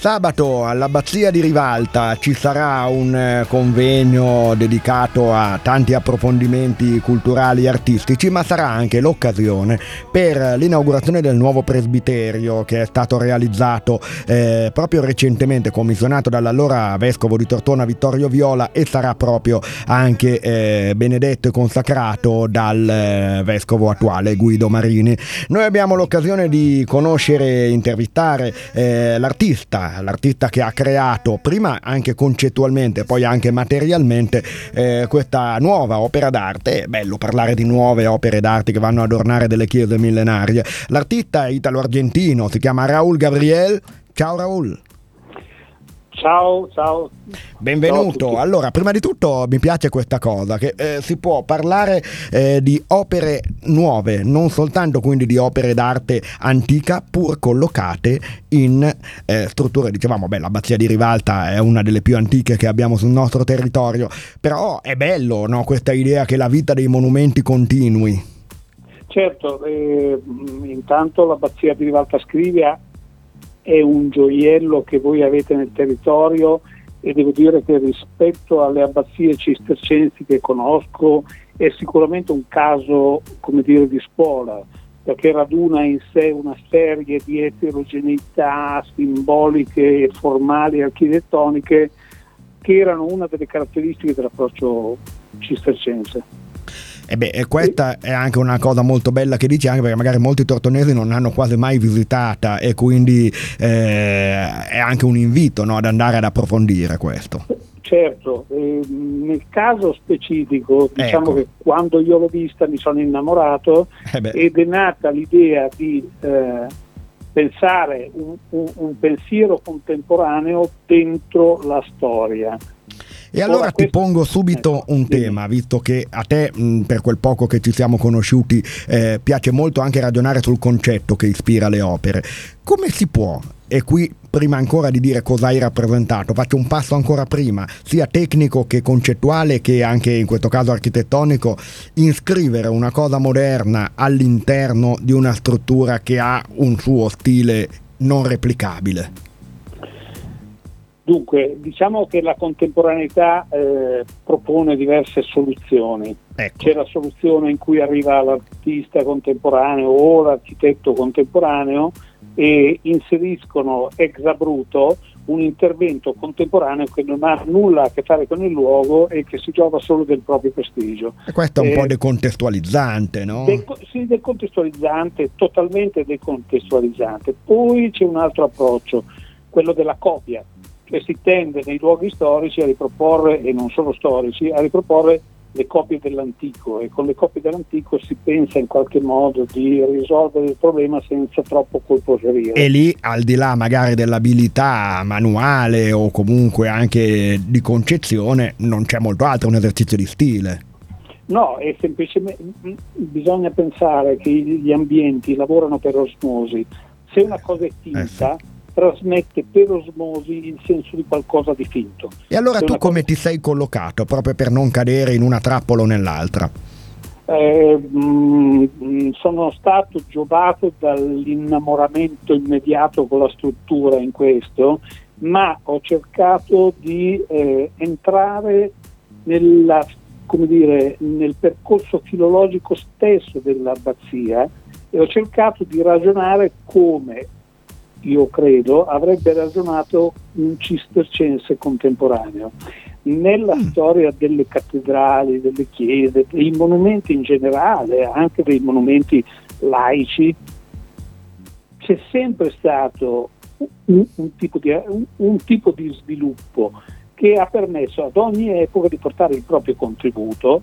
Sabato all'Abbazia di Rivalta ci sarà un eh, convegno dedicato a tanti approfondimenti culturali e artistici, ma sarà anche l'occasione per l'inaugurazione del nuovo presbiterio che è stato realizzato eh, proprio recentemente, commissionato dall'allora vescovo di Tortona Vittorio Viola e sarà proprio anche eh, benedetto e consacrato dal eh, vescovo attuale Guido Marini. Noi abbiamo l'occasione di conoscere e intervistare eh, l'artista l'artista che ha creato prima anche concettualmente, poi anche materialmente eh, questa nuova opera d'arte. È bello parlare di nuove opere d'arte che vanno ad adornare delle chiese millenarie. L'artista italo-argentino, si chiama Raul Gabriel. Ciao Raul. Ciao, ciao. Benvenuto. Ciao allora, prima di tutto mi piace questa cosa, che eh, si può parlare eh, di opere nuove, non soltanto quindi di opere d'arte antica, pur collocate in eh, strutture, dicevamo, beh, l'abbazia di Rivalta è una delle più antiche che abbiamo sul nostro territorio, però è bello no, questa idea che la vita dei monumenti continui. Certo, eh, intanto l'abbazia di Rivalta Scrivia è un gioiello che voi avete nel territorio e devo dire che rispetto alle abbazie cistercensi che conosco è sicuramente un caso dire, di scuola perché raduna in sé una serie di eterogeneità simboliche e formali architettoniche che erano una delle caratteristiche dell'approccio cistercense. E beh, e questa è anche una cosa molto bella che dici, anche perché magari molti tortonesi non hanno quasi mai visitata e quindi eh, è anche un invito no, ad andare ad approfondire questo. Certo, eh, nel caso specifico, diciamo ecco. che quando io l'ho vista mi sono innamorato eh ed è nata l'idea di eh, pensare un, un, un pensiero contemporaneo dentro la storia. E allora Ora, ti pongo subito ecco, un tema, visto che a te, mh, per quel poco che ci siamo conosciuti, eh, piace molto anche ragionare sul concetto che ispira le opere. Come si può, e qui prima ancora di dire cosa hai rappresentato, faccio un passo ancora prima, sia tecnico che concettuale che anche in questo caso architettonico, iscrivere una cosa moderna all'interno di una struttura che ha un suo stile non replicabile. Dunque, diciamo che la contemporaneità eh, propone diverse soluzioni. Ecco. C'è la soluzione in cui arriva l'artista contemporaneo o l'architetto contemporaneo e inseriscono ex abruto un intervento contemporaneo che non ha nulla a che fare con il luogo e che si gioca solo del proprio prestigio. E questo è un eh, po' decontestualizzante, no? Deco- sì, decontestualizzante, totalmente decontestualizzante. Poi c'è un altro approccio, quello della copia cioè si tende nei luoghi storici a riproporre, e non solo storici, a riproporre le copie dell'antico e con le copie dell'antico si pensa in qualche modo di risolvere il problema senza troppo colposeria. E lì, al di là magari dell'abilità manuale o comunque anche di concezione, non c'è molto altro, è un esercizio di stile. No, è semplicemente bisogna pensare che gli ambienti lavorano per osmosi. Se una cosa è tinta, eh sì trasmette per osmosi il senso di qualcosa di finto. E allora tu come cosa... ti sei collocato proprio per non cadere in una trappola o nell'altra? Eh, mh, mm, sono stato giovato dall'innamoramento immediato con la struttura in questo, ma ho cercato di eh, entrare nella, dire, nel percorso filologico stesso dell'abbazia e ho cercato di ragionare come io credo, avrebbe ragionato un cistercense contemporaneo. Nella mm. storia delle cattedrali, delle chiese, dei monumenti in generale, anche dei monumenti laici, c'è sempre stato un, un, tipo di, un, un tipo di sviluppo che ha permesso ad ogni epoca di portare il proprio contributo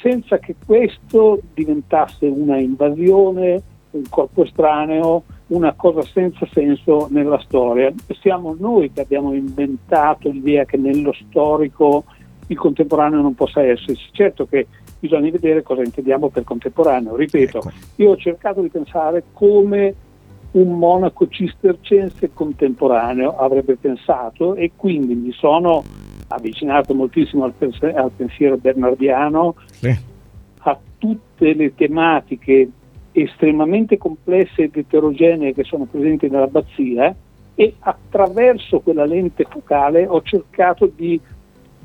senza che questo diventasse una invasione, un corpo estraneo, una cosa senza senso nella storia. Siamo noi che abbiamo inventato l'idea che nello storico il contemporaneo non possa esserci. Certo che bisogna vedere cosa intendiamo per contemporaneo. Ripeto, ecco. io ho cercato di pensare come un monaco cistercense contemporaneo avrebbe pensato e quindi mi sono avvicinato moltissimo al, pens- al pensiero bernardiano, sì. a tutte le tematiche estremamente complesse ed eterogenee che sono presenti nell'abbazia e attraverso quella lente focale ho cercato di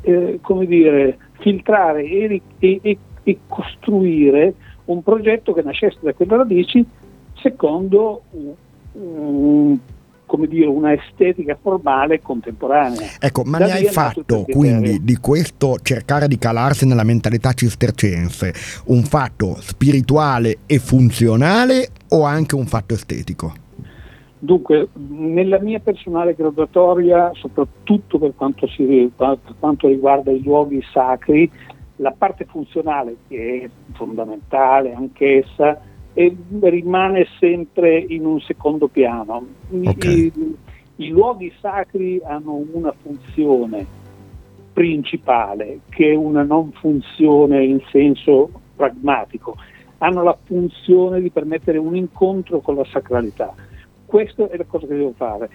eh, dire, filtrare e, e, e, costruire un progetto che nascesse da quelle radici secondo um, come dire, una estetica formale contemporanea. Ecco, ma da ne hai fatto quindi di questo cercare di calarsi nella mentalità cistercense un fatto spirituale e funzionale o anche un fatto estetico? Dunque, nella mia personale graduatoria, soprattutto per quanto, si, per quanto riguarda i luoghi sacri, la parte funzionale, che è fondamentale anch'essa, e rimane sempre in un secondo piano. Okay. I, I, luoghi sacri hanno una funzione principale, che è una non funzione in senso pragmatico, hanno la funzione di permettere un incontro con la sacralità. Questa è la cosa che devo fare.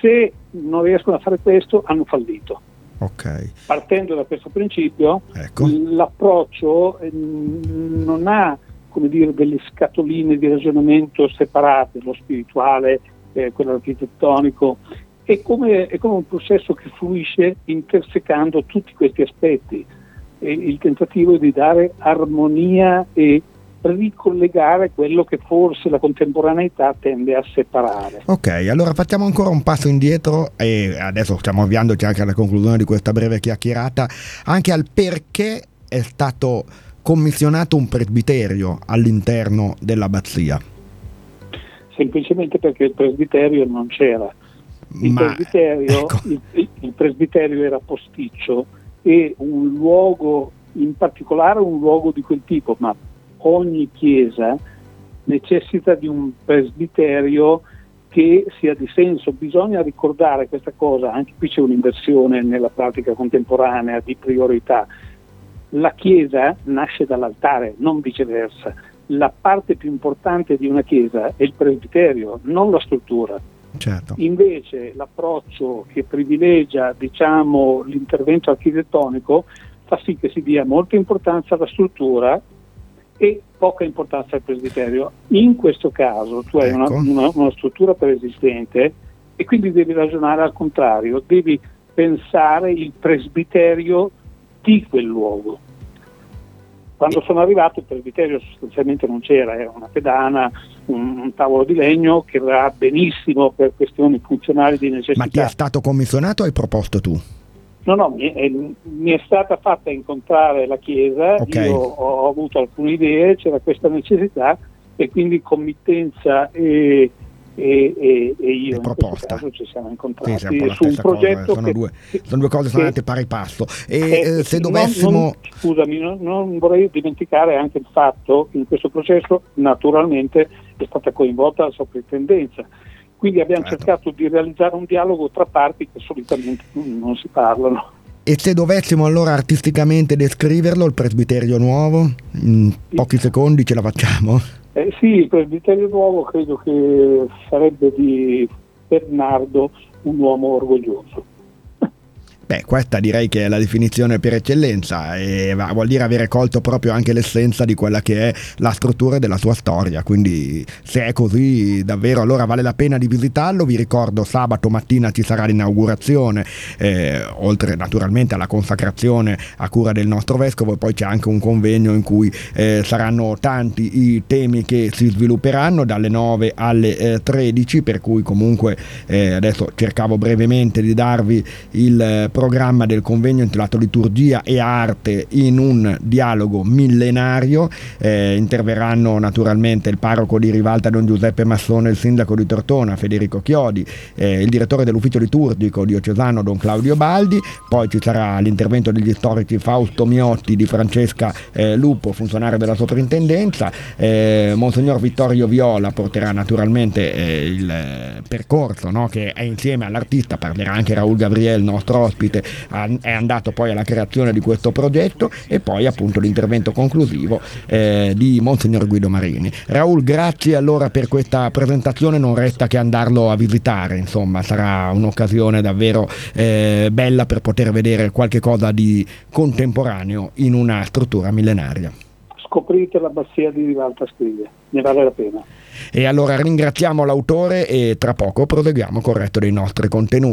Se non riescono a fare questo, hanno fallito. Okay. Partendo da questo principio, ecco. l'approccio eh, non ha come dire, delle scatoline di ragionamento separate, lo spirituale, eh, quello architettonico, è come, è come, un processo che fluisce intersecando tutti questi aspetti. E il tentativo è di dare armonia e ricollegare quello che forse la contemporaneità tende a separare. Ok, allora facciamo ancora un passo indietro e adesso stiamo avviandoci anche alla conclusione di questa breve chiacchierata, anche al perché è stato commissionato un presbiterio all'interno dell'abbazia? Semplicemente perché il presbiterio non c'era. Il, Ma, presbiterio, ecco. il, il presbiterio era posticcio e un luogo, in particolare un luogo di quel tipo, ma ogni chiesa necessita di un presbiterio che sia di senso. Bisogna ricordare questa cosa, anche qui c'è un'inversione nella pratica contemporanea di priorità la chiesa nasce dall'altare, non viceversa. La parte più importante di una chiesa è il presbiterio, non la struttura. Certo. Invece l'approccio che privilegia diciamo, l'intervento architettonico fa sì che si dia molta importanza alla struttura e poca importanza al presbiterio. In questo caso tu hai ecco. una, una, una struttura preesistente e quindi devi ragionare al contrario, devi pensare il presbiterio di quel luogo. Quando sono arrivato il presbiterio sostanzialmente non c'era, era una pedana, un, un, tavolo di legno che va benissimo per questioni funzionali di necessità. Ma ti è stato commissionato o hai proposto tu? No, no, mi è, mi è stata fatta incontrare la Chiesa, okay. io ho, ho avuto alcune idee, c'era questa necessità e quindi committenza e e, e, e io proposta. ci siamo incontrati sì, su un progetto sono, che, due, sono due cose sono andate pari passo e eh, se dovessimo non, non, scusami non, non, vorrei dimenticare anche il fatto che in questo processo naturalmente è stata coinvolta la soprintendenza quindi abbiamo certo. cercato di realizzare un dialogo tra parti che solitamente non si parlano e se dovessimo allora artisticamente descriverlo il presbiterio nuovo in pochi secondi ce la facciamo? Eh, sì, il presbiterio nuovo credo che sarebbe di Bernardo un uomo orgoglioso. Beh, questa direi che è la definizione per eccellenza e vuol dire avere colto proprio anche l'essenza di quella che è la struttura della sua storia, quindi se è così davvero allora vale la pena di visitarlo, vi ricordo sabato mattina ci sarà l'inaugurazione, eh, oltre naturalmente alla consacrazione a cura del nostro vescovo e poi c'è anche un convegno in cui eh, saranno tanti i temi che si svilupperanno dalle 9 alle eh, 13, per cui comunque eh, adesso cercavo brevemente di darvi il eh, programma del convegno intitolato Liturgia e Arte in un dialogo millenario. Eh, interverranno naturalmente il parroco di Rivalta Don Giuseppe Massone, il sindaco di Tortona Federico Chiodi, eh, il direttore dell'ufficio liturgico diocesano Don Claudio Baldi, poi ci sarà l'intervento degli storici Fausto Miotti di Francesca eh, Lupo, funzionario della soprintendenza, eh, Monsignor Vittorio Viola porterà naturalmente eh, il eh, percorso no, che è insieme all'artista, parlerà anche Raul Gabriel, nostro ospite ospite è andato poi alla creazione di questo progetto e poi appunto l'intervento conclusivo eh, di Monsignor Guido Marini. Raul, grazie allora per questa presentazione, non resta che andarlo a visitare, insomma sarà un'occasione davvero eh, bella per poter vedere qualche cosa di contemporaneo in una struttura millenaria scoprite l'abbazia di Rivalta Scrivia, ne vale la pena. E allora ringraziamo l'autore e tra poco proseguiamo con il resto dei nostri contenuti.